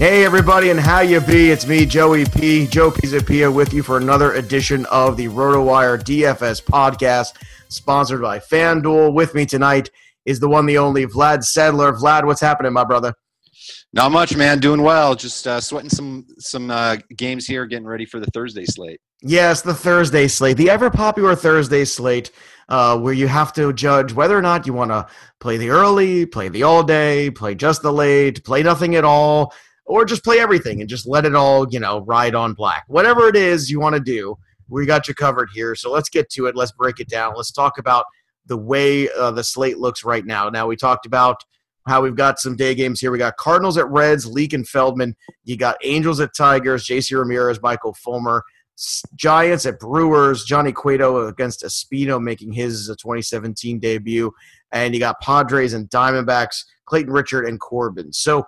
Hey everybody, and how you be? It's me, Joey P. Joe Pisapia, with you for another edition of the RotoWire DFS podcast, sponsored by FanDuel. With me tonight is the one, the only Vlad Sedler. Vlad, what's happening, my brother? Not much, man. Doing well. Just uh, sweating some some uh, games here, getting ready for the Thursday slate. Yes, the Thursday slate, the ever popular Thursday slate, uh, where you have to judge whether or not you want to play the early, play the all day, play just the late, play nothing at all or just play everything and just let it all, you know, ride on black. Whatever it is you want to do, we got you covered here. So let's get to it. Let's break it down. Let's talk about the way uh, the slate looks right now. Now, we talked about how we've got some day games here. We got Cardinals at Reds, Leake and Feldman. You got Angels at Tigers, JC Ramirez, Michael Fulmer. Giants at Brewers, Johnny Cueto against Espino making his 2017 debut. And you got Padres and Diamondbacks, Clayton Richard and Corbin. So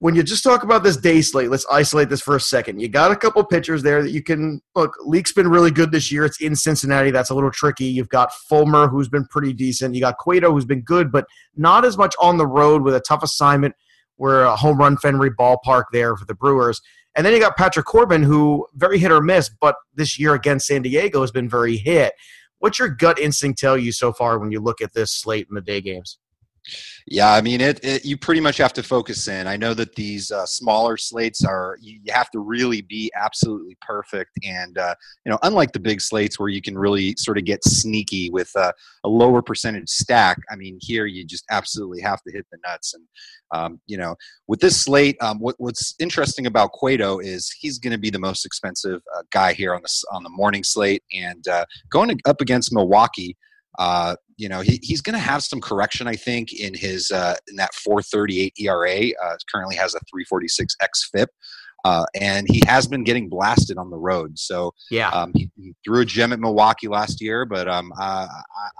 when you just talk about this day slate, let's isolate this for a second. You got a couple pitchers there that you can look. Leake's been really good this year. It's in Cincinnati. That's a little tricky. You've got Fulmer, who's been pretty decent. You got Cueto, who's been good, but not as much on the road with a tough assignment. We're a home run Fenway ballpark there for the Brewers. And then you got Patrick Corbin, who very hit or miss, but this year against San Diego has been very hit. What's your gut instinct tell you so far when you look at this slate in the day games? Yeah, I mean, it, it, You pretty much have to focus in. I know that these uh, smaller slates are. You, have to really be absolutely perfect, and uh, you know, unlike the big slates where you can really sort of get sneaky with uh, a lower percentage stack. I mean, here you just absolutely have to hit the nuts. And um, you know, with this slate, um, what, what's interesting about Cueto is he's going to be the most expensive uh, guy here on the on the morning slate, and uh, going up against Milwaukee. Uh, you know, he, he's going to have some correction, I think, in his uh, in that 4.38 ERA. Uh, currently has a 3.46 xFIP. Uh, and he has been getting blasted on the road. So yeah, um, he, he, threw a gem at Milwaukee last year, but um, I,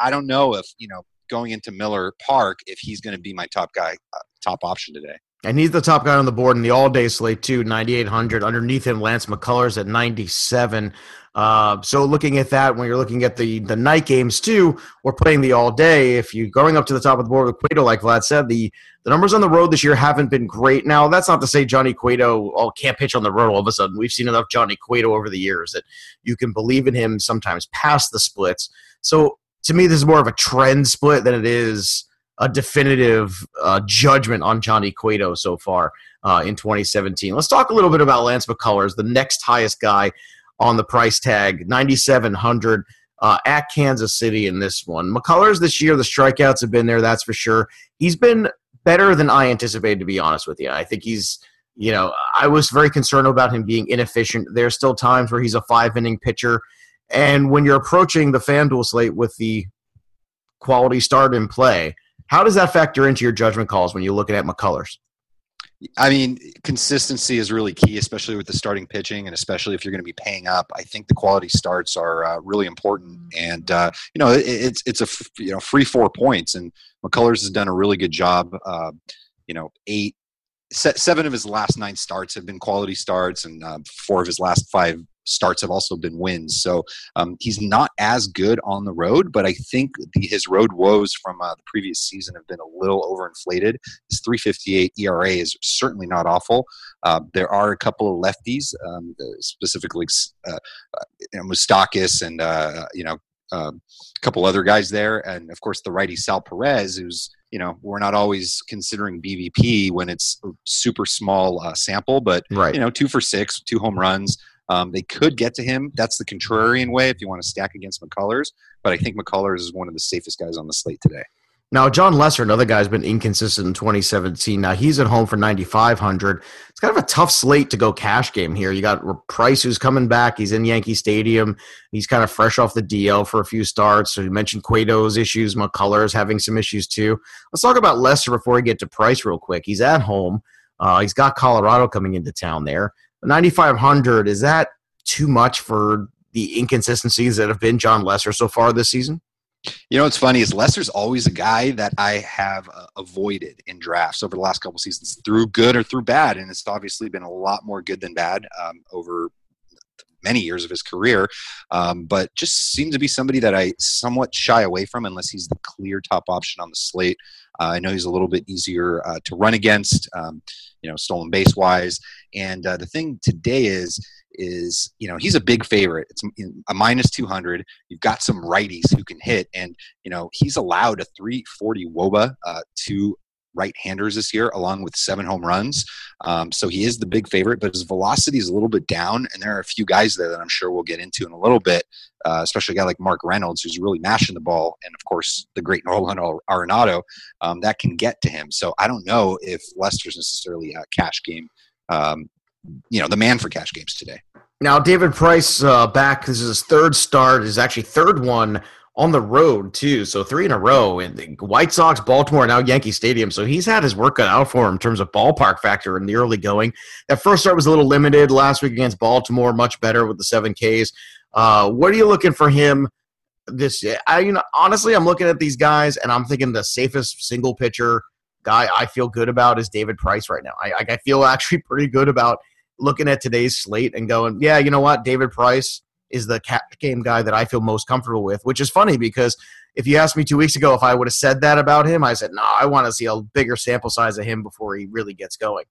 I don't know if you know going into Miller Park if he's going to be my top guy, uh, top option today. And he's the top guy on the board in the all day slate too, 9,800. Underneath him, Lance McCullers at 97. Uh, so looking at that, when you're looking at the the night games too, we're playing the all day. If you're going up to the top of the board with Cueto, like Vlad said, the the numbers on the road this year haven't been great. Now that's not to say Johnny Cueto oh, can't pitch on the road all of a sudden. We've seen enough Johnny Cueto over the years that you can believe in him sometimes past the splits. So to me, this is more of a trend split than it is a definitive uh, judgment on Johnny Cueto so far uh, in 2017. Let's talk a little bit about Lance McCullers, the next highest guy on the price tag, 9,700 uh, at Kansas City in this one. McCullers this year, the strikeouts have been there, that's for sure. He's been better than I anticipated, to be honest with you. I think he's, you know, I was very concerned about him being inefficient. There's still times where he's a five inning pitcher. And when you're approaching the FanDuel slate with the quality start in play, How does that factor into your judgment calls when you're looking at McCullers? I mean, consistency is really key, especially with the starting pitching, and especially if you're going to be paying up. I think the quality starts are uh, really important, and uh, you know, it, it's it's a you know free four points, and McCullers has done a really good job. Uh, you know, eight, seven of his last nine starts have been quality starts, and uh, four of his last five starts have also been wins. So um, he's not as good on the road, but I think the, his road woes from uh, the previous season have been a little overinflated. His 358 ERA is certainly not awful. Uh, there are a couple of lefties, um, specifically uh, uh you know, Moustakas and uh, you know um, a couple other guys there, and of course the righty Sal Perez, who's you know we're not always considering BVP when it's a super small uh, sample, but right. you know two for six, two home runs. Um, they could get to him. That's the contrarian way if you want to stack against McCullers. But I think McCullers is one of the safest guys on the slate today. Now, Jon Lester, another guy, has been inconsistent in 2017. Now he's at home for 9,500. It's kind of a tough slate to go cash game here. You got Price who's coming back. He's in Yankee Stadium. He's kind of fresh off the DL for a few starts. So you mentioned Cueto's issues. McCullers having some issues too. Let's talk about Lester before we get to Price real quick. He's at home. Uh, he's got Colorado coming into town there. 9,500, is that too much for the inconsistencies that have been Jon Lester so far this season? You know what's funny is Lester's always a guy that I have uh, avoided in drafts over the last couple seasons through good or through bad, and it's obviously been a lot more good than bad um, over many years of his career. Um, but just seems to be somebody that I somewhat shy away from unless he's the clear top option on the slate. Uh, I know he's a little bit easier uh, to run against, um, you know, stolen base wise. And uh, the thing today is, is you know he's a big favorite. It's a minus two hundred. You've got some righties who can hit, and you know he's allowed a three forty woba uh, to right-handers this year, along with seven home runs. Um, so he is the big favorite, but his velocity is a little bit down, and there are a few guys there that I'm sure we'll get into in a little bit, uh, especially a guy like Mark Reynolds, who's really mashing the ball, and of course the great Nolan Arenado, um, that can get to him. So I don't know if Lester's necessarily a cash game. Um, you know, the man for cash games today. Now, David Price uh, back. This is his third start. His actually third one on the road too. So three in a row in the White Sox, Baltimore, now Yankee Stadium. So he's had his work cut out for him in terms of ballpark factor in the early going. That first start was a little limited last week against Baltimore, much better with the seven Ks. Uh, what are you looking for him this? I you know honestly, I'm looking at these guys and I'm thinking the safest single pitcher guy I feel good about is David Price right now. I, I feel actually pretty good about looking at today's slate and going, yeah, you know what, David Price is the cash game guy that I feel most comfortable with, which is funny because if you asked me two weeks ago if I would have said that about him, I said, no, I want to see a bigger sample size of him before he really gets going.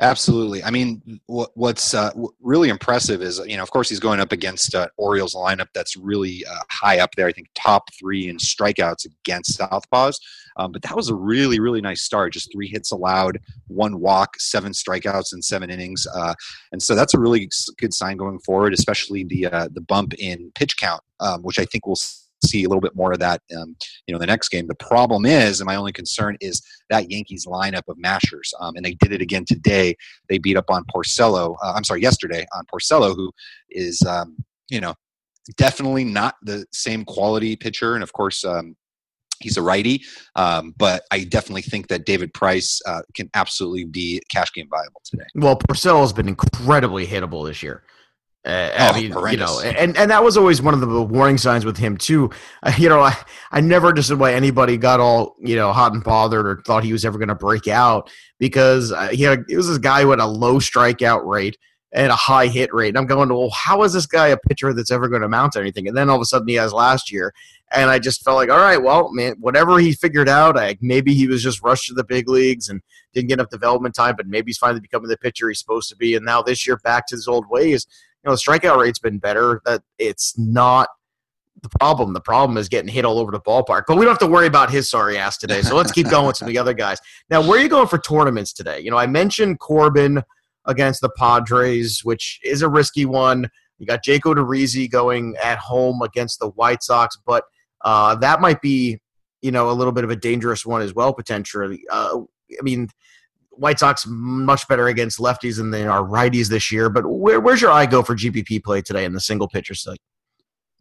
Absolutely. I mean, what, what's uh, really impressive is, you know, of course, he's going up against uh, Orioles lineup that's really uh, high up there. I think top three in strikeouts against Southpaws. Um, but that was a really, really nice start. Just three hits allowed, one walk, seven strikeouts in seven innings, uh, and so that's a really good sign going forward. Especially the uh, the bump in pitch count, um, which I think we'll see a little bit more of that, um, you know, the next game. The problem is, and my only concern is that Yankees lineup of mashers, um, and they did it again today. They beat up on Porcello. Uh, I'm sorry, yesterday on Porcello, who is, um, you know, definitely not the same quality pitcher, and of course, um, he's a righty. Um, but I definitely think that David Price uh, can absolutely be cash game viable today. Well, Porcello has been incredibly hittable this year. Uh, oh, I mean, horrendous. you know, and, and that was always one of the warning signs with him too. Uh, you know, I, I never understood why anybody got all you know hot and bothered or thought he was ever going to break out because uh, he had it was this guy with a low strikeout rate and a high hit rate. And I'm going, well, how is this guy a pitcher that's ever going to mount anything? And then all of a sudden he has last year, and I just felt like, all right, well, man, whatever he figured out, I, maybe he was just rushed to the big leagues and didn't get enough development time, but maybe he's finally becoming the pitcher he's supposed to be. And now this year, back to his old ways. You know, the strikeout rate's been better. That it's not the problem. The problem is getting hit all over the ballpark. But we don't have to worry about his sorry ass today. So let's keep going with some of the other guys. Now, where are you going for tournaments today? You know, I mentioned Corbin against the Padres, which is a risky one. You got Jake Odorizzi going at home against the White Sox, but uh, that might be, you know, a little bit of a dangerous one as well, potentially. Uh, I mean, White Sox much better against lefties than they are righties this year. But where, where's your eye go for GPP play today in the single pitcher slate?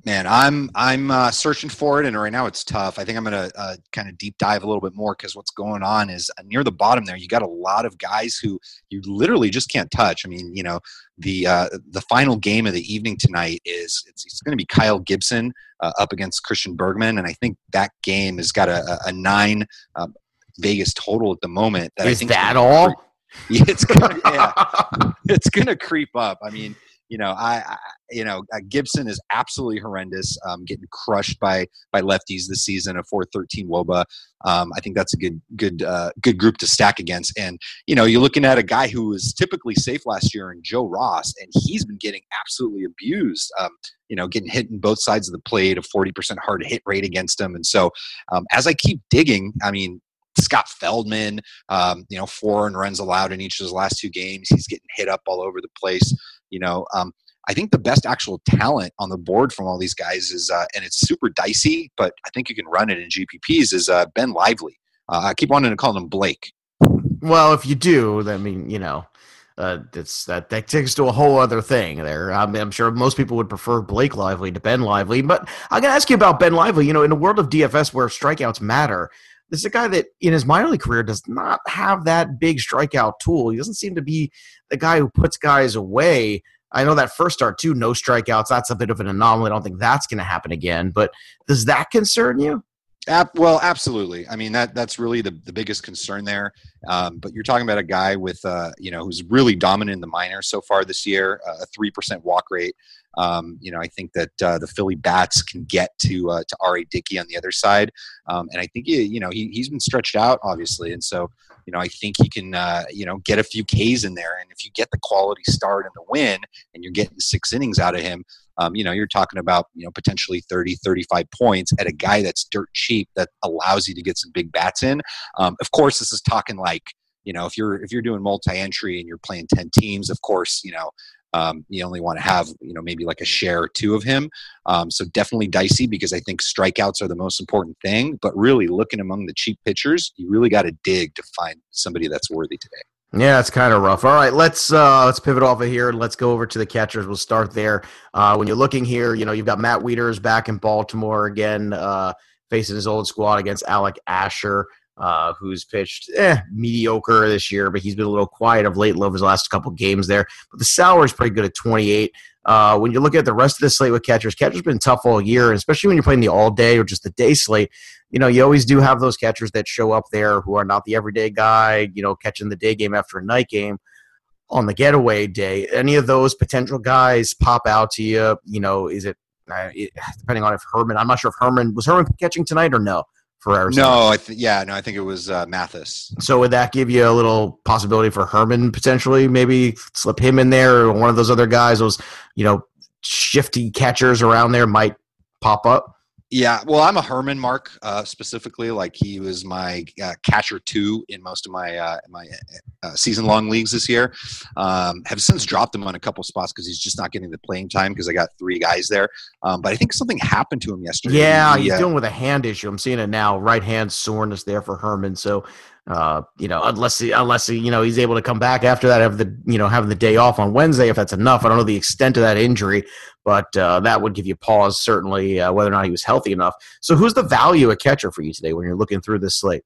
Man, I'm I'm uh, searching for it, and right now it's tough. I think I'm going to uh, kind of deep dive a little bit more because what's going on is uh, near the bottom there. You got a lot of guys who you literally just can't touch. I mean, you know, the uh, the final game of the evening tonight is it's, it's going to be Kyle Gibson uh, up against Christian Bergman, and I think that game has got a, a nine um, Vegas total at the moment. That is I think that all? Creep, it's gonna, yeah, it's gonna creep up. I mean you know, I, I you know, uh, Gibson is absolutely horrendous, um, getting crushed by by lefties this season. A 413 WOBA. Um, I think that's a good good uh, good group to stack against. And you know, you're looking at a guy who was typically safe last year in Joe Ross, and he's been getting absolutely abused. Um, you know, getting hit in both sides of the plate, a 40% hard hit rate against him. And so, um, as I keep digging, I mean, Scott Feldman, um, you know, four and runs allowed in each of his last two games. He's getting hit up all over the place. You know, um, I think the best actual talent on the board from all these guys is, uh, and it's super dicey, but I think you can run it in GPPs, is uh, Ben Lively. Uh, I keep wanting to call him Blake. Well, if you do, I mean, you know, uh, it's that that takes to a whole other thing there. I mean, I'm sure most people would prefer Blake Lively to Ben Lively, but I'm gonna ask you about Ben Lively. You know, in a world of DFS where strikeouts matter, this is a guy that in his minor league career does not have that big strikeout tool. He doesn't seem to be the guy who puts guys away. I know that first start too, no strikeouts. That's a bit of an anomaly. I don't think that's going to happen again. But does that concern you? well, absolutely. I mean that that's really the, the biggest concern there. Um, but you're talking about a guy with uh, you know who's really dominant in the minors so far this year, uh, a three percent walk rate. Um, you know, I think that uh, the Philly bats can get to uh, to R.A. Dickey on the other side, um, and I think he, you know he he's been stretched out obviously, and so you know I think he can uh, you know get a few Ks in there, and if you get the quality start and the win, and you're getting six innings out of him, um, you know you're talking about you know potentially 30 35 points at a guy that's dirt cheap that allows you to get some big bats in. Um, of course, this is talking like you know if you're if you're doing multi-entry and you're playing 10 teams of course you know um, you only want to have you know maybe like a share or two of him um, so definitely dicey because i think strikeouts are the most important thing but really looking among the cheap pitchers you really got to dig to find somebody that's worthy today yeah, it's kind of rough. All right, let's uh, let's pivot off of here and let's go over to the catchers. We'll start there. Uh, when you're looking here, you know you've got Matt Wieters back in Baltimore again, uh, facing his old squad against Alec Asher uh, who's pitched eh, mediocre this year, but he's been a little quiet of late. Love his last couple games there, but the salary is pretty good at 28. Uh, when you look at the rest of the slate with catchers, catchers been tough all year, especially when you're playing the all day or just the day slate. You know, you always do have those catchers that show up there who are not the everyday guy. You know, catching the day game after a night game on the getaway day. Any of those potential guys pop out to you? You know, is it uh, depending on if Herrmann? I'm not sure if Herrmann was Herrmann catching tonight or no No, I th- yeah, no, I think it was uh, Mathis. So would that give you a little possibility for Herrmann potentially maybe slip him in there or one of those other guys, those you know shifty catchers around there might pop up? Yeah, well, I'm a Herrmann Mark uh, specifically. Like he was my uh, catcher two in most of my uh, my uh, season long leagues this year. Um, have since dropped him on a couple spots because he's just not getting the playing time because I got three guys there. Um, but I think something happened to him yesterday. Yeah, he, he's uh, dealing with a hand issue. I'm seeing it now. Right hand soreness there for Herrmann. So uh, you know, unless he, unless he, you know he's able to come back after that, have the you know having the day off on Wednesday, if that's enough. I don't know the extent of that injury, but uh, that would give you pause certainly uh, whether or not he was healthy enough. So, who's the value at catcher for you today when you're looking through this slate?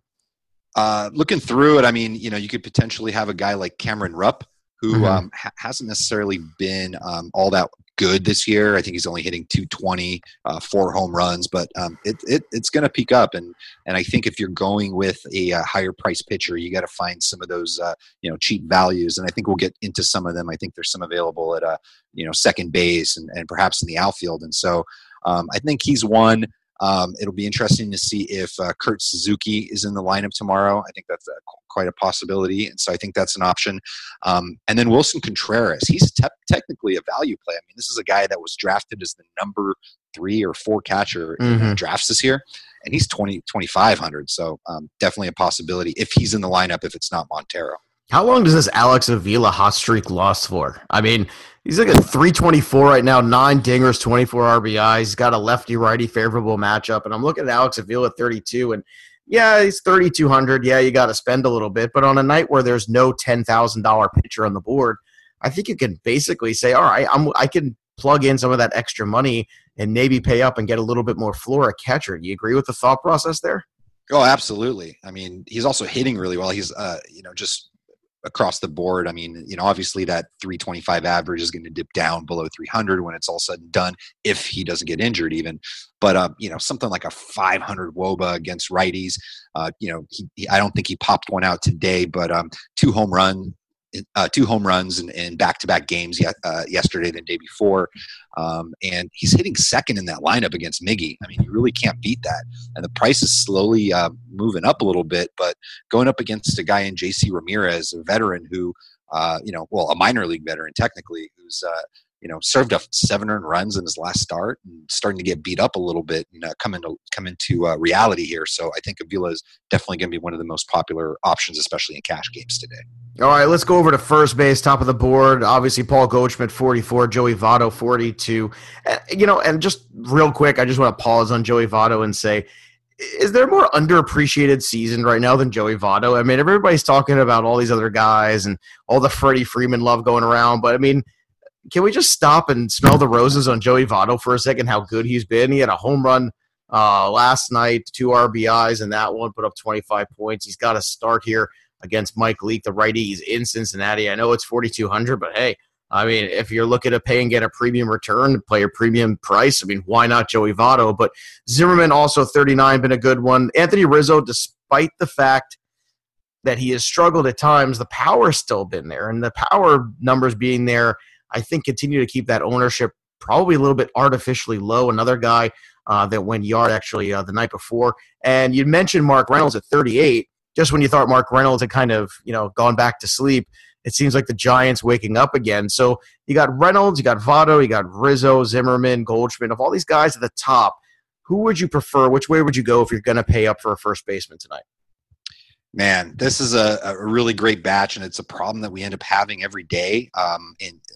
Uh, looking through it, I mean, you know, you could potentially have a guy like Cameron Rupp, who mm-hmm. um, ha- hasn't necessarily been um, all that good this year. I think he's only hitting 220, uh, four home runs, but um, it, it, it's going to peak up. And and I think if you're going with a, uh, higher price pitcher, you got to find some of those uh, you know cheap values. And I think we'll get into some of them. I think there's some available at uh, you know second base and, and perhaps in the outfield. And so um, I think he's one. Um, it'll be interesting to see if uh, Kurt Suzuki is in the lineup tomorrow. I think that's a, quite a possibility, and so I think that's an option. Um, and then Willson Contreras, he's te- technically a value play. I mean, this is a guy that was drafted as the number three or four catcher mm-hmm. in drafts this year, and he's 20, 2,500. So um, definitely a possibility if he's in the lineup, if it's not Montero. How long does this Alex Avila hot streak last for? I mean, he's like a 324 right now, nine dingers, 24 RBI. He's got a lefty righty favorable matchup. And I'm looking at Alex Avila 32, and yeah, he's 3,200. Yeah, you got to spend a little bit. But on a night where there's no $10,000 pitcher on the board, I think you can basically say, all right, I'm, I can plug in some of that extra money and maybe pay up and get a little bit more floor at catcher. Do you agree with the thought process there? Oh, absolutely. I mean, he's also hitting really well. He's, uh, you know, just across the board. I mean, you know, obviously that 325 average is going to dip down below 300 when it's all said and done, if he doesn't get injured, even. But uh, you know, something like a 500 WOBA against righties. Uh, you know, he, he, I don't think he popped one out today, but um, two home run uh, two home runs in, in back-to-back games yet, uh, yesterday the day before, um, and he's hitting second in that lineup against Miggy. I mean, you really can't beat that. And the price is slowly uh, moving up a little bit, but going up against a guy in J.C. Ramirez, a veteran who, uh, you know, well, a minor league veteran technically, who's uh, you know, served up seven earned runs in his last start and starting to get beat up a little bit and uh, come into come into uh, reality here. So I think Avila is definitely going to be one of the most popular options, especially in cash games today. All right, let's go over to first base, top of the board. Obviously, Paul Goldschmidt, 44, Joey Votto, 42. Uh, you know, and just real quick, I just want to pause on Joey Votto and say, is there a more underappreciated season right now than Joey Votto? I mean, everybody's talking about all these other guys and all the Freddie Freeman love going around, but I mean, can we just stop and smell the roses on Joey Votto for a second? How good he's been. He had a home run uh, last night, two RBIs, and that one put up 25 points. He's got a start here against Mike Leake, the righty. He's in Cincinnati. I know it's 4,200, but hey, I mean, if you're looking to pay and get a premium return, play a premium price, I mean, why not Joey Votto? But Zimmerman also 39, been a good one. Anthony Rizzo, despite the fact that he has struggled at times, the power's still been there, and the power numbers being there – I think continue to keep that ownership probably a little bit artificially low. Another guy uh, that went yard actually uh, the night before. And you mentioned Mark Reynolds at 38. Just when you thought Mark Reynolds had kind of you know gone back to sleep, it seems like the Giants waking up again. So you got Reynolds, you got Votto, you got Rizzo, Zimmerman, Goldschmidt. Of all these guys at the top, who would you prefer? Which way would you go if you're going to pay up for a first baseman tonight? Man, this is a, a, really great batch, and it's a problem that we end up having every day. Um,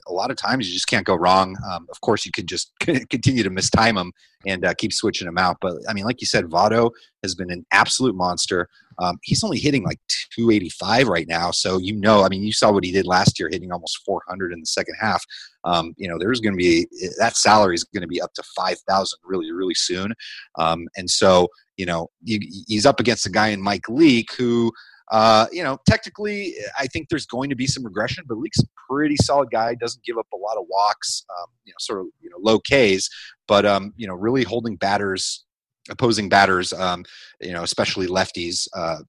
a lot of times you just can't go wrong. Um, of course, you can just continue to mistime them and uh, keep switching them out. But I mean, like you said, Votto has been an absolute monster. Um, he's only hitting like 285 right now. So, you know, I mean, you saw what he did last year, hitting almost 400 in the second half. Um, you know, there's going to be that salary is going to be up to 5,000 really, really soon. Um, and so, you know, he's up against a guy in Mike Leake who, uh, you know, technically, I think there's going to be some regression, but Leake's a pretty solid guy. Doesn't give up a lot of walks, um, you know, sort of you know low Ks, but um, you know, really holding batters, opposing batters, um, you know, especially lefties. Uh,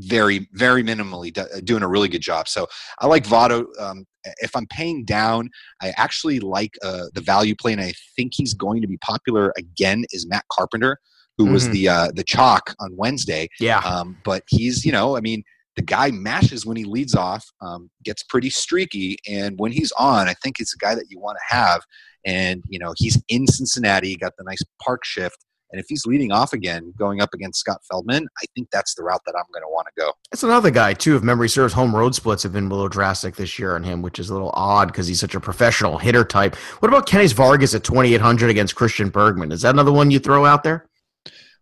very, very minimally doing a really good job. So I like Votto. Um, if I'm paying down, I actually like uh, the value play, and I think he's going to be popular again. Is Matt Carpenter? Who mm-hmm. was the uh, the chalk on Wednesday. Yeah. Um, but he's you know I mean the guy mashes when he leads off, um, gets pretty streaky, and when he's on, I think it's a guy that you want to have. And you know he's in Cincinnati, got the nice park shift. And if he's leading off again, going up against Scott Feldman, I think that's the route that I'm going to want to go. That's another guy too. If memory serves, home road splits have been a little drastic this year on him, which is a little odd because he's such a professional hitter type. What about Kennys Vargas at 2,800 against Christian Bergman? Is that another one you throw out there?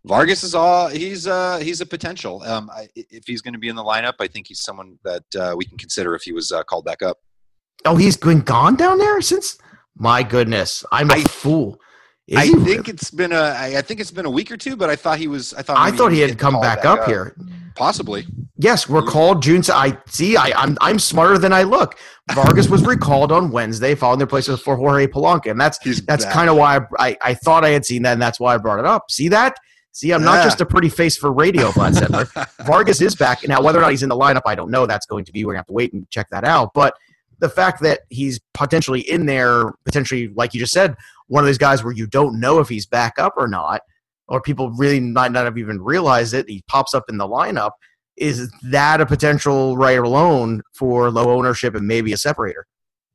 Vargas is all he's uh he's a potential. Um, I, if he's going to be in the lineup, I think he's someone that uh, we can consider if he was uh, called back up. Oh, he's been gone down there since. My goodness, I'm a I, fool. Is I think really? it's been a. I think it's been a week or two, but I thought he was. I thought. I thought he had come back, back up, up, here. Possibly. Yes, recalled June. I see. I, I'm I'm smarter than I look. Vargas was recalled on Wednesday, following their places for Jorge Polanco, and that's He's that's kind of why I, I, I thought I had seen that, and that's why I brought it up. See that? See, I'm not just a pretty face for radio, Vlad Sedler. Vargas is back. Now, whether or not he's in the lineup, I don't know. That's going to be, we're going to have to wait and check that out. But the fact that he's potentially in there, potentially, like you just said, one of those guys where you don't know if he's back up or not, or people really might not have even realized it, he pops up in the lineup. Is that a potential right alone for low ownership and maybe a separator?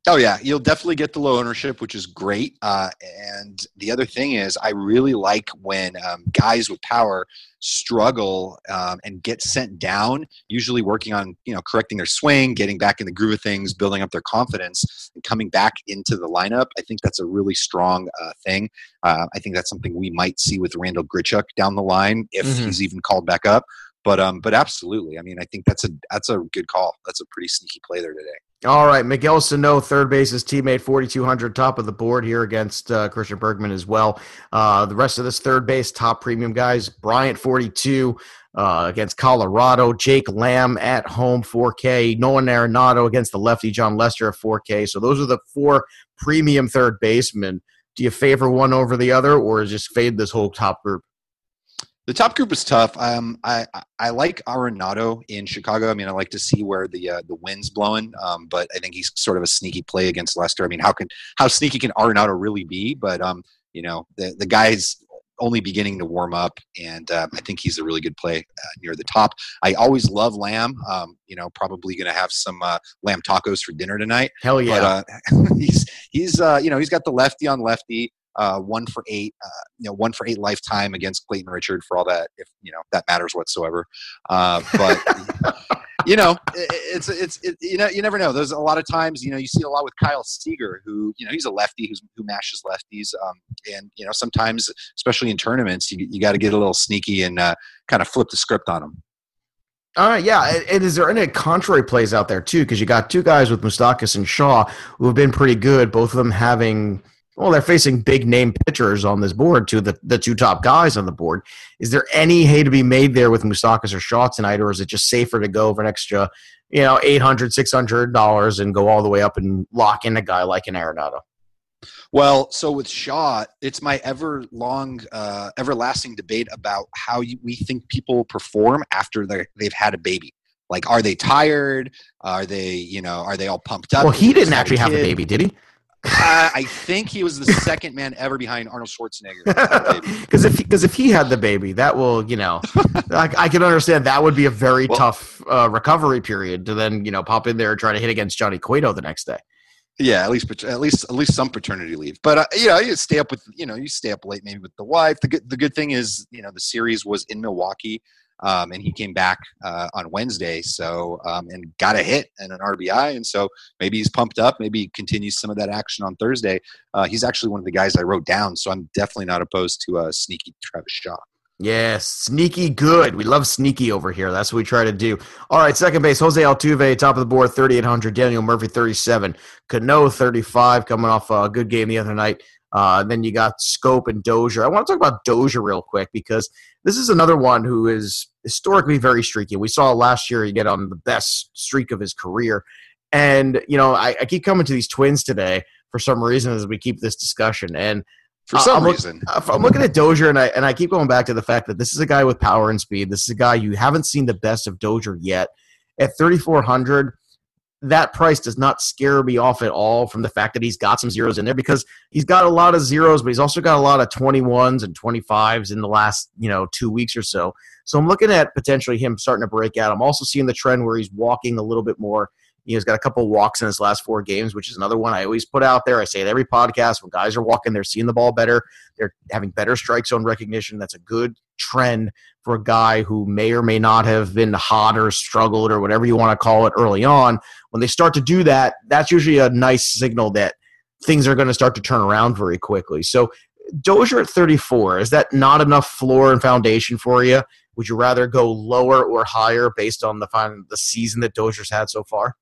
Oh yeah, you'll definitely get the low ownership, which is great. Uh, and the other thing is, I really like when um, guys with power struggle um, and get sent down. Usually working on you know correcting their swing, getting back in the groove of things, building up their confidence, and coming back into the lineup. I think that's a really strong uh, thing. Uh, I think that's something we might see with Randall Grichuk down the line if mm-hmm. he's even called back up. But um, but absolutely. I mean, I think that's a that's a good call. That's a pretty sneaky play there today. All right, Miguel Sano, third base's teammate, 4,200, top of the board here against uh, Christian Bergman as well. Uh, the rest of this third base, top premium guys, Bryant, 42 uh, against Colorado, Jake Lamb at home, 4K, Nolan Arenado against the lefty, Jon Lester at 4K. So those are the four premium third basemen. Do you favor one over the other, or just fade this whole top group? The top group is tough. Um, I I like Arenado in Chicago. I mean, I like to see where the uh, the wind's blowing. Um, but I think he's sort of a sneaky play against Lester. I mean, how can how sneaky can Arenado really be? But um, you know, the the guy's only beginning to warm up, and uh, I think he's a really good play uh, near the top. I always love Lamb. Um, you know, probably going to have some uh, lamb tacos for dinner tonight. Hell yeah! But, uh, he's he's uh, you know he's got the lefty on lefty uh, one for eight, uh, you know, one for eight lifetime against Clayton Richard for all that, if you know that matters whatsoever. Uh, but you know, it, it's it's it, you know you never know. There's a lot of times you know you see a lot with Kyle Seager, who you know he's a lefty who's, who mashes lefties, um, and you know sometimes, especially in tournaments, you you got to get a little sneaky and uh, kind of flip the script on them. All right, yeah. And is there any contrary plays out there too? Because you got two guys with Moustakas and Shaw who have been pretty good, both of them having well, they're facing big name pitchers on this board, too, the, the two top guys on the board. Is there any hay to be made there with Moustakas or Shaw tonight, or is it just safer to go for an extra, you know, $800, $600 and go all the way up and lock in a guy like an Arenado? Well, so with Shaw, it's my ever long, uh, everlasting debate about how you, we think people perform after they've had a baby. Like, are they tired? Are they, you know, are they all pumped up? Well, he didn't actually have a baby, did he? Uh, I think he was the second man ever behind Arnold Schwarzenegger. Because if because if he had the baby, that will you know, I, I, can understand that would be a very well, tough uh, recovery period to then you know pop in there and try to hit against Johnny Cueto the next day. Yeah, at least at least at least some paternity leave. But uh, you know, you stay up with you know you stay up late maybe with the wife. The good the good thing is you know the series was in Milwaukee. Um, and he came back uh, on Wednesday, so um, and got a hit and an RBI, and so maybe he's pumped up. Maybe he continues some of that action on Thursday. Uh, he's actually one of the guys I wrote down, so I'm definitely not opposed to a sneaky Travis Shaw. Yes, sneaky good. We love sneaky over here. That's what we try to do. All right, second base, Jose Altuve, top of the board, 3,800. Daniel Murphy, 37. Cano, 35, coming off a good game the other night. Uh, then you got Schoop and Dozier. I want to talk about Dozier real quick because this is another one who is historically very streaky. We saw last year he get on the best streak of his career. And, you know, I, I keep coming to these twins today for some reason as we keep this discussion. And for some I'm reason, look, I'm looking at Dozier, and I and I keep going back to the fact that this is a guy with power and speed. This is a guy you haven't seen the best of Dozier yet. At 3,400, that price does not scare me off at all from the fact that he's got some zeros in there because he's got a lot of zeros, but he's also got a lot of 21s and 25s in the last, you know, two weeks or so. So I'm looking at potentially him starting to break out. I'm also seeing the trend where he's walking a little bit more. He's got a couple walks in his last four games, which is another one I always put out there. I say it every podcast when guys are walking, they're seeing the ball better, they're having better strike zone recognition. That's a good trend for a guy who may or may not have been hot or struggled or whatever you want to call it early on. When they start to do that, that's usually a nice signal that things are going to start to turn around very quickly. So Dozier at 34, is that not enough floor and foundation for you? Would you rather go lower or higher based on the the season that Dozier's had so far?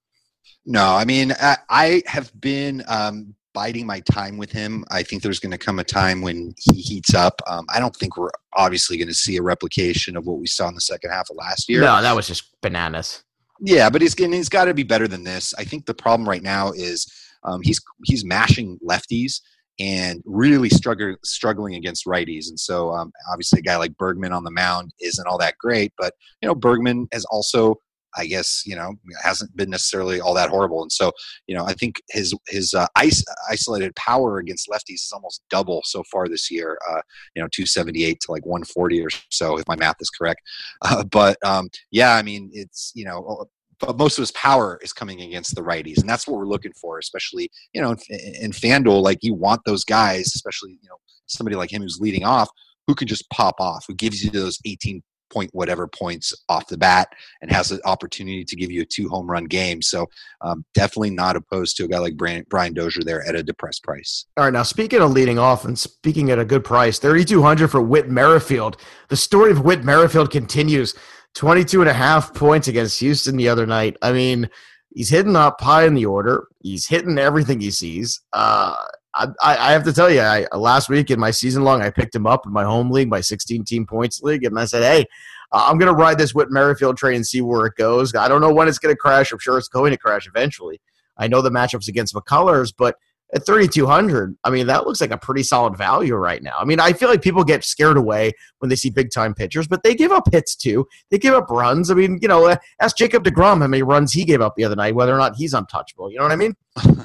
No, I mean I, I have been um, biding my time with him. I think there's going to come a time when he heats up. Um, I don't think we're obviously going to see a replication of what we saw in the second half of last year. No, that was just bananas. Yeah, but he's he's got to be better than this. I think the problem right now is um, he's he's mashing lefties and really struggle, struggling against righties. And so, um, obviously, a guy like Bergman on the mound isn't all that great. But you know, Bergman has also I guess you know hasn't been necessarily all that horrible. And so you know I think his his uh, ice, isolated power against lefties is almost double so far this year. Uh, you know 278 to like 140 or so if my math is correct. Uh, but um, yeah, I mean it's you know but most of his power is coming against the righties, and that's what we're looking for, especially you know in, in FanDuel. Like you want those guys, especially you know somebody like him who's leading off, who can just pop off, who gives you those 18 point whatever points off the bat and has an opportunity to give you a two home run game. So um, definitely not opposed to a guy like Brian, Brian Dozier there at a depressed price. All right, now speaking of leading off and speaking at a good price, 3200 for Whit Merrifield. The story of Whit Merrifield continues. 22 and a half points against Houston the other night. I mean, He's hitting up high in the order. He's hitting everything he sees. Uh, I, I, have to tell you, I, last week in my season long, I picked him up in my home league, my 16 team points league, and I said, hey, I'm going to ride this Whit Merrifield train and see where it goes. I don't know when it's going to crash. I'm sure it's going to crash eventually. I know the matchups against McCullers, but – at 3200 i mean that looks like a pretty solid value right now i mean i feel like people get scared away when they see big time pitchers but they give up hits too they give up runs i mean you know uh, ask jacob degrom how many runs he gave up the other night whether or not he's untouchable you know what i mean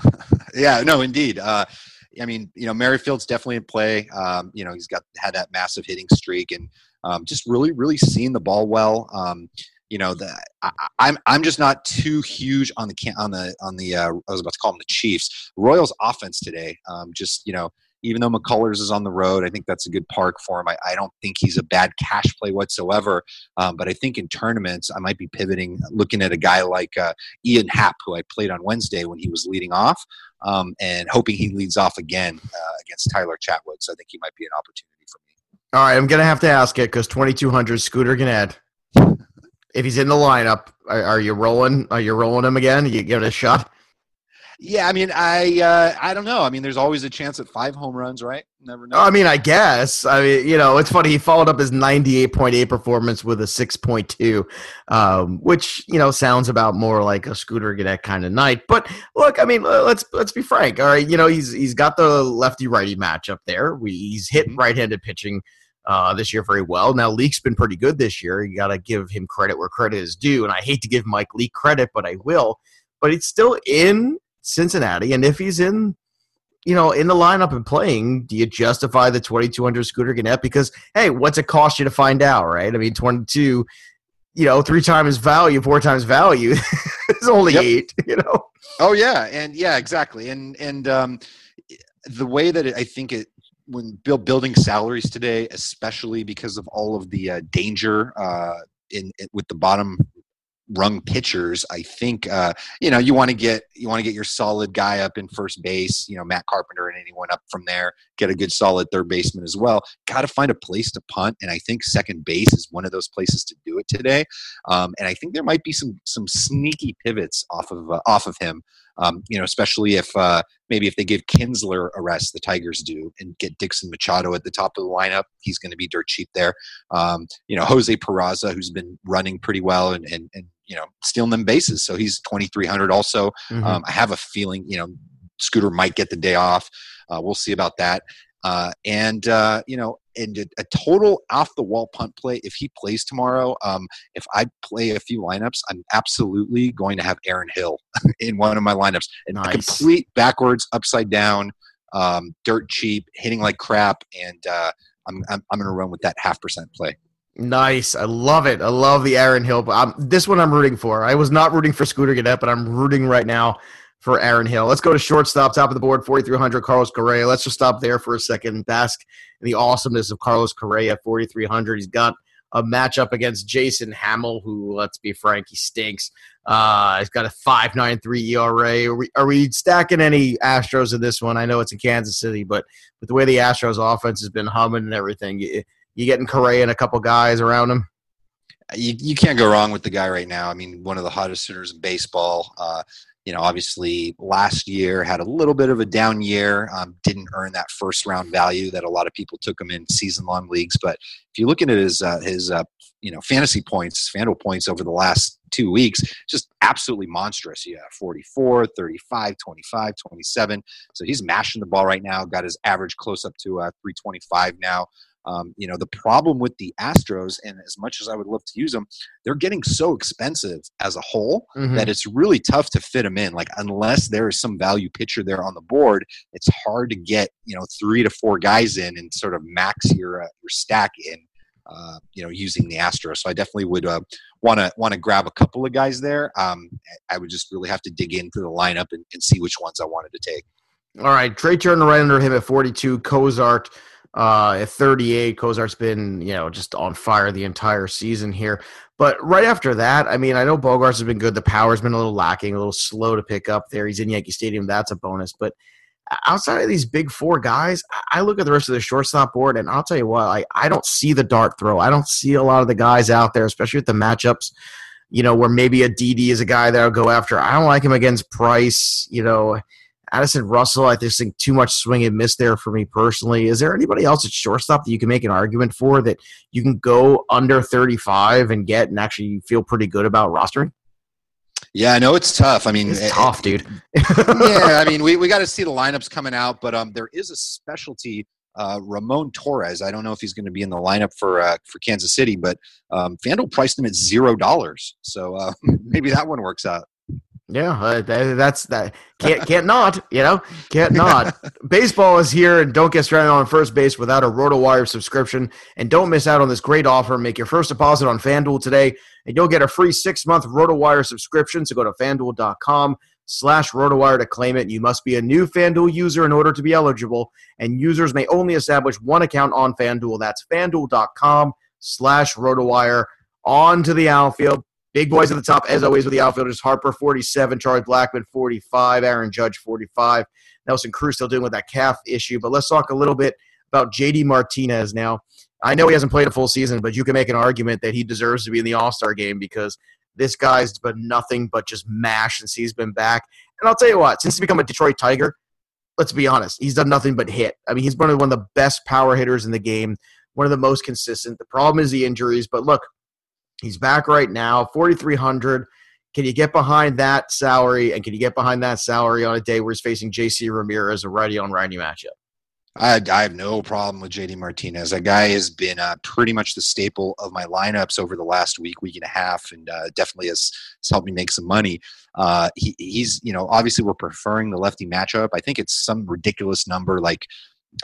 yeah no indeed uh, I mean, you know, Merrifield's definitely in play. Um, you know, he's got had that massive hitting streak and um, just really, really seeing the ball well. Um, you know the I, am I'm, I'm just not too huge on the on the on the uh, I was about to call them the Chiefs Royals offense today. Um, just you know even though McCullers is on the road, I think that's a good park for him. I, I don't think he's a bad cash play whatsoever. Um, but I think in tournaments, I might be pivoting, looking at a guy like uh, Ian Happ, who I played on Wednesday when he was leading off, um, and hoping he leads off again uh, against Tyler Chatwood. So I think he might be an opportunity for me. All right, I'm gonna have to ask it because 2200 Scooter Gennett if he's in the lineup, are, are, you rolling? Are you rolling him again? You give it a shot. Yeah, I mean, I uh, I don't know. I mean, there's always a chance at five home runs, right? Never know. I mean, I guess. I mean, you know, it's funny. He followed up his 98.8 performance with a 6.2, um, which you know sounds about more like a Scooter Gennett kind of night. But look, I mean, let's let's be frank. All right, you know, he's he's got the lefty righty matchup there. We, he's hit mm-hmm. right-handed pitching uh, this year very well. Now, Leake's been pretty good this year. You got to give him credit where credit is due. And I hate to give Mike Leake credit, but I will. But he's still in Cincinnati. And if he's in, you know, in the lineup and playing, do you justify the 2,200 Scooter Gennett? Because, hey, what's it cost you to find out, right? I mean, 22, you know, three times value, four times value is only yep. eight, you know? Oh, yeah. And yeah, exactly. And, and, um, the way that it, I think it when building salaries today, especially because of all of the uh, danger uh, in, in, with the bottom rung pitchers, I think uh, you know you want to get you want to get your solid guy up in first base. You know Matt Carpenter and anyone up from there. Get a good solid third baseman as well. Got to find a place to punt, and I think second base is one of those places to do it today. Um, and I think there might be some some sneaky pivots off of uh, off of him. Um, you know, especially if uh, maybe if they give Kinsler a rest, the Tigers do, and get Dixon Machado at the top of the lineup, he's going to be dirt cheap there. Um, you know, Jose Peraza, who's been running pretty well and, and, and you know stealing them bases, so he's twenty three hundred. Also, mm-hmm. um, I have a feeling you know Scooter might get the day off. Uh, we'll see about that. Uh, and uh, you know, and a, a, total off the wall punt play. If he plays tomorrow, um, if I play a few lineups, I'm absolutely going to have Aaron Hill in one of my lineups. And nice. complete backwards, upside down, um, dirt cheap, hitting like crap, and uh, I'm I'm, I'm going to run with that half percent play. Nice. I love it. I love the Aaron Hill. Um, this one I'm rooting for. I was not rooting for Scooter Gennett, but I'm rooting right now for Aaron Hill. Let's go to shortstop, top of the board, 4,300, Carlos Correa. Let's just stop there for a second and bask in the awesomeness of Carlos Correa 4,300. He's got a matchup against Jason Hammel, who, let's be frank, he stinks. Uh, he's got a 5.93 ERA. Are we, are we stacking any Astros in this one? I know it's in Kansas City, but with the way the Astros offense has been humming and everything, you, getting Correa and a couple guys around him? You, you can't go wrong with the guy right now. I mean, one of the hottest hitters in baseball. Uh, you know, obviously last year had a little bit of a down year, um, didn't earn that first round value that a lot of people took him in season long leagues. But if you look at his, uh, his, uh, you know, fantasy points, FanDuel points over the last two weeks, just absolutely monstrous. Yeah, 44, 35, 25, 27. So he's mashing the ball right now, got his average close up to uh, 325 now. Um, you know, the problem with the Astros, and as much as I would love to use them, they're getting so expensive as a whole mm-hmm. that it's really tough to fit them in. Like, unless there is some value pitcher there on the board, it's hard to get, you know, three to four guys in and sort of max your, uh, your stack in. Uh, you know, using the Astros, so I definitely would want to want to grab a couple of guys there. Um, I would just really have to dig into the lineup and, and see which ones I wanted to take. All right, Trea Turner right under him at 42. Cozart uh, at 38, Cozart's been, you know, just on fire the entire season here. But right after that, I mean, I know Bogaerts has been good. The power's been a little lacking, a little slow to pick up there. He's in Yankee Stadium. That's a bonus. But outside of these big four guys, I look at the rest of the shortstop board, and I'll tell you what, I, I don't see the dart throw. I don't see a lot of the guys out there, especially with the matchups you know, where maybe a Didi is a guy that I'll go after. I don't like him against Price. You know, Addison Russell, I just think too much swing and miss there for me personally. Is there anybody else at shortstop that you can make an argument for that you can go under 35 and get and actually feel pretty good about rostering? Yeah, I know it's tough. I mean, it's it, tough, dude. yeah, I mean, we, we got to see the lineups coming out, but um, there is a specialty uh, Ramon Torres. I don't know if he's going to be in the lineup for uh, for Kansas City, but um, FanDuel priced him at zero dollars. So uh, maybe that one works out. Yeah, uh, that's that. Can't can't not. You know, can't not. Baseball is here, and don't get stranded on first base without a RotoWire subscription. And don't miss out on this great offer. Make your first deposit on FanDuel today, and you'll get a free six month RotoWire subscription. So go to FanDuel.com slash RotoWire to claim it. You must be a new FanDuel user in order to be eligible, and users may only establish one account on FanDuel. That's FanDuel.com slash RotoWire. On to the outfield. Big boys at the top, as always, with the outfielders. Harper, 47. Charlie Blackmon, 45. Aaron Judge, 45. Nelson Cruz still dealing with that calf issue. But let's talk a little bit about JD Martinez now. I know he hasn't played a full season, but you can make an argument that he deserves to be in the All Star game because this guy's been nothing but just mash since he's been back. And I'll tell you what, since he's become a Detroit Tiger, let's be honest, he's done nothing but hit. I mean, he's one of, one of the best power hitters in the game, one of the most consistent. The problem is the injuries, but look, He's back right now, 4,300. Can you get behind that salary? And can you get behind that salary on a day where he's facing JC Ramirez, a righty on righty matchup? I, I, have no problem with JD Martinez. That guy has been uh, pretty much the staple of my lineups over the last week, week and a half, and uh, definitely has, has, helped me make some money. Uh, he, he's, you know, obviously we're preferring the lefty matchup. I think it's some ridiculous number like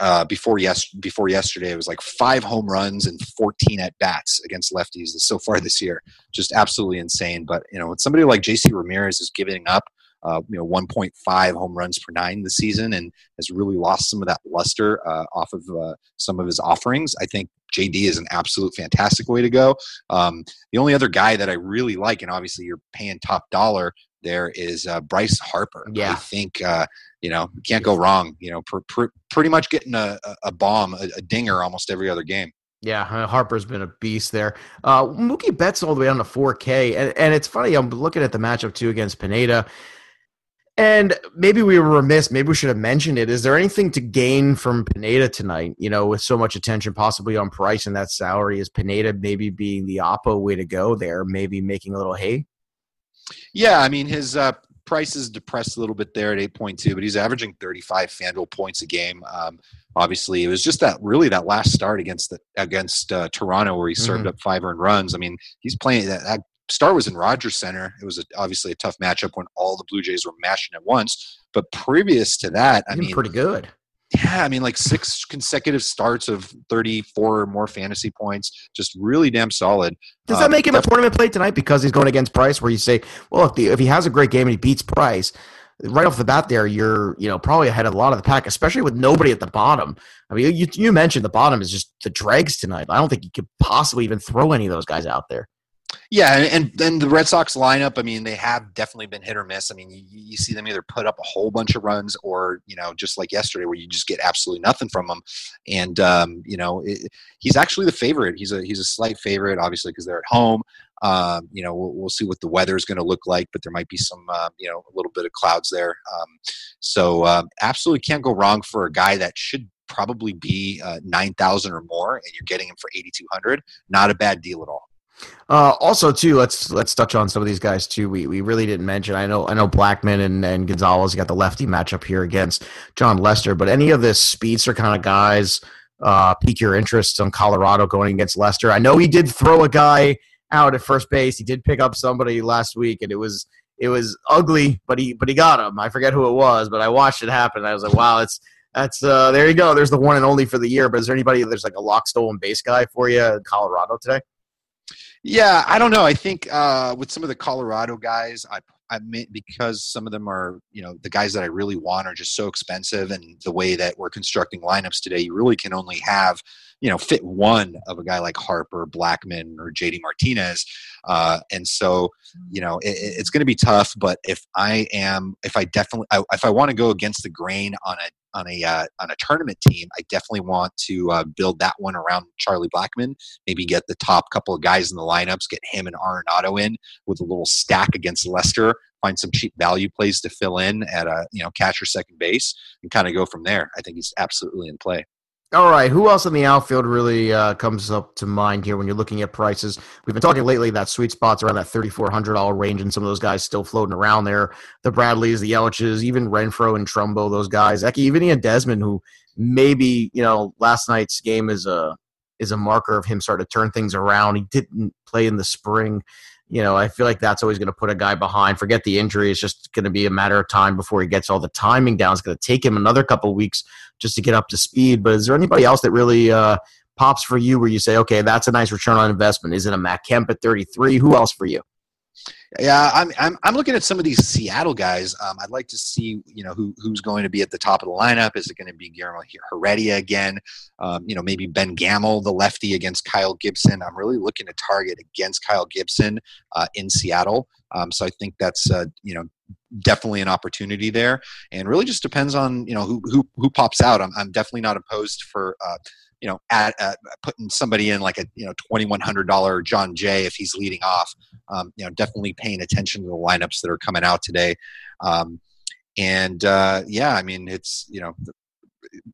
uh, before yes before yesterday it was like five home runs and 14 at bats against lefties so far this year. Just absolutely insane but you know when somebody like JC Ramirez is giving up uh, you know 1.5 home runs per nine this season and has really lost some of that luster uh, off of uh, some of his offerings i think JD is an absolute fantastic way to go. Um, the only other guy that i really like and obviously you're paying top dollar there is uh, Bryce Harper. Yeah. I think uh, you know can't go wrong. You know, pr- pr- pretty much getting a, a bomb, a, a, dinger almost every other game. Yeah, Harper's been a beast there. Uh, Mookie Betts all the way down to 4K, and and it's funny. I'm looking at the matchup too against Pineda. And maybe we were remiss. Maybe we should have mentioned it. Is there anything to gain from Pineda tonight? You know, with so much attention possibly on Price and that salary, is Pineda maybe being the oppo way to go there? Maybe making a little hay. Yeah, I mean his uh, price is depressed a little bit there at 8.2, but he's averaging 35 FanDuel points a game. Um, obviously, it was just that really that last start against the against uh, Toronto where he served mm-hmm. up five earned runs. I mean, he's playing that, that start was in Rogers Centre. It was a, obviously a tough matchup when all the Blue Jays were mashing at once. But previous to that, I mean, pretty good yeah, I mean, like six consecutive starts of 34 or more fantasy points, just really damn solid. Does that um, make him a tournament play tonight because he's going against Price? Where you say, well, if, the, if he has a great game and he beats Price, right off the bat, there you're you know probably ahead of a lot of the pack, especially with nobody at the bottom. I mean, you you mentioned the bottom is just the dregs tonight. I don't think you could possibly even throw any of those guys out there. Yeah, and then the Red Sox lineup, I mean, they have definitely been hit or miss. I mean, you, you, see them either put up a whole bunch of runs or, you know, just like yesterday where you just get absolutely nothing from them. And, um, you know, it, he's actually the favorite. He's a, he's a slight favorite, obviously, because they're at home. Um, you know, we'll, we'll, see what the weather is going to look like, but there might be some, uh, you know, a little bit of clouds there. Um, so um, absolutely can't go wrong for a guy that should probably be uh, 9,000 or more, and you're getting him for 8,200. Not a bad deal at all. Uh, also, too, let's let's touch on some of these guys too. We we really didn't mention. I know I know Blackmon and, and Gonzalez got the lefty matchup here against Jon Lester, but any of the speedster kind of guys uh, pique your interest on Colorado going against Lester? I know he did throw a guy out at first base. He did pick up somebody last week, and it was it was ugly, but he but he got him. I forget who it was, but I watched it happen. I was like, wow, it's that's uh, there you go. There's the one and only for the year. But is there anybody there's like a lock stolen base guy for you in Colorado today? Yeah, I don't know. I think uh, with some of the Colorado guys, I I mean, because some of them are, you know, the guys that I really want are just so expensive, and the way that we're constructing lineups today, you really can only have, you know, fit one of a guy like Harper, Blackmon, or JD Martinez, uh, and so, you know, it, it's going to be tough. But if I am, if I definitely, I, if I want to go against the grain on a on a uh, on a tournament team, I definitely want to uh, build that one around Charlie Blackmon. Maybe get the top couple of guys in the lineups, get him and Arenado in with a little stack against Lester. Find some cheap value plays to fill in at a you know catcher second base and kind of go from there. I think he's absolutely in play. All right, who else in the outfield really uh, comes up to mind here when you're looking at prices? We've been talking lately that sweet spots around that $3,400 range, and some of those guys still floating around there. The Bradleys, the Yelich's, even Renfroe and Trumbo, those guys. Heck, even Ian Desmond, who maybe you know last night's game is a is a marker of him starting to turn things around. He didn't play in the spring you know, I feel like that's always going to put a guy behind. Forget the injury; it's just going to be a matter of time before he gets all the timing down. It's going to take him another couple weeks just to get up to speed. But is there anybody else that really uh, pops for you, where you say, okay, that's a nice return on investment? Is it a Matt Kemp at 33? Who else for you? Yeah, I'm, I'm, I'm looking at some of these Seattle guys. Um, I'd like to see, you know, who, who's going to be at the top of the lineup. Is it going to be Guillermo Heredia again? Um, you know, maybe Ben Gamel, the lefty, against Kyle Gibson. I'm really looking to target against Kyle Gibson uh, in Seattle. Um, so I think that's, uh, you know, definitely an opportunity there and really just depends on you know who who, who pops out i'm, I'm definitely not opposed for uh, you know, at, at, putting somebody in like a you know twenty one hundred dollar Jon Jay if he's leading off. Um, you know, definitely paying attention to the lineups that are coming out today. Um, and uh, yeah, I mean, it's you know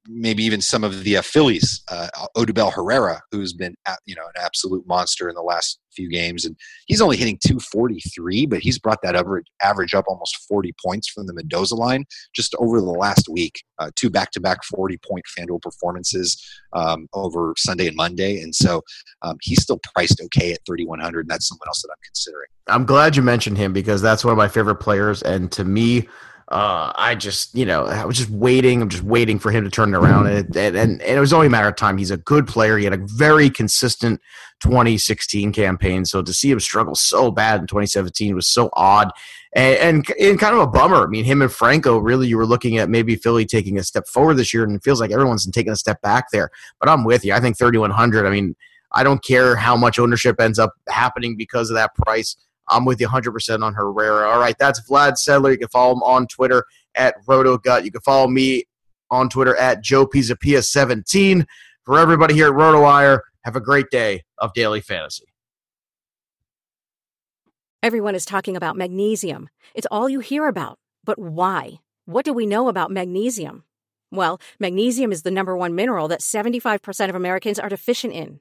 maybe even some of the uh, Phillies, uh, Odubel Herrera, who's been you know an absolute monster in the last few games, and he's only hitting 243, but he's brought that average average up almost 40 points from the Mendoza line just over the last week. Uh, two back-to-back 40-point FanDuel performances um, over Sunday and Monday, and so um, he's still priced okay at 3,100, and that's someone else that I'm considering. I'm glad you mentioned him because that's one of my favorite players, and to me uh, I just, you know, I was just waiting. I'm just waiting for him to turn it around, and it, and, and it was only a matter of time. He's a good player. He had a very consistent 2016 campaign. So to see him struggle so bad in 2017 was so odd, and, and, and kind of a bummer. I mean, him and Franco really, you were looking at maybe Philly taking a step forward this year, and it feels like everyone's taking a step back there. But I'm with you. I think 3100. I mean, I don't care how much ownership ends up happening because of that price. I'm with you 100% on Herrera. All right, that's Vlad Sedler. You can follow him on Twitter at RotoGut. You can follow me on Twitter at Joe Pisapia17. For everybody here at RotoWire, have a great day of daily fantasy. Everyone is talking about magnesium. It's all you hear about. But why? What do we know about magnesium? Well, magnesium is the number one mineral that 75% of Americans are deficient in.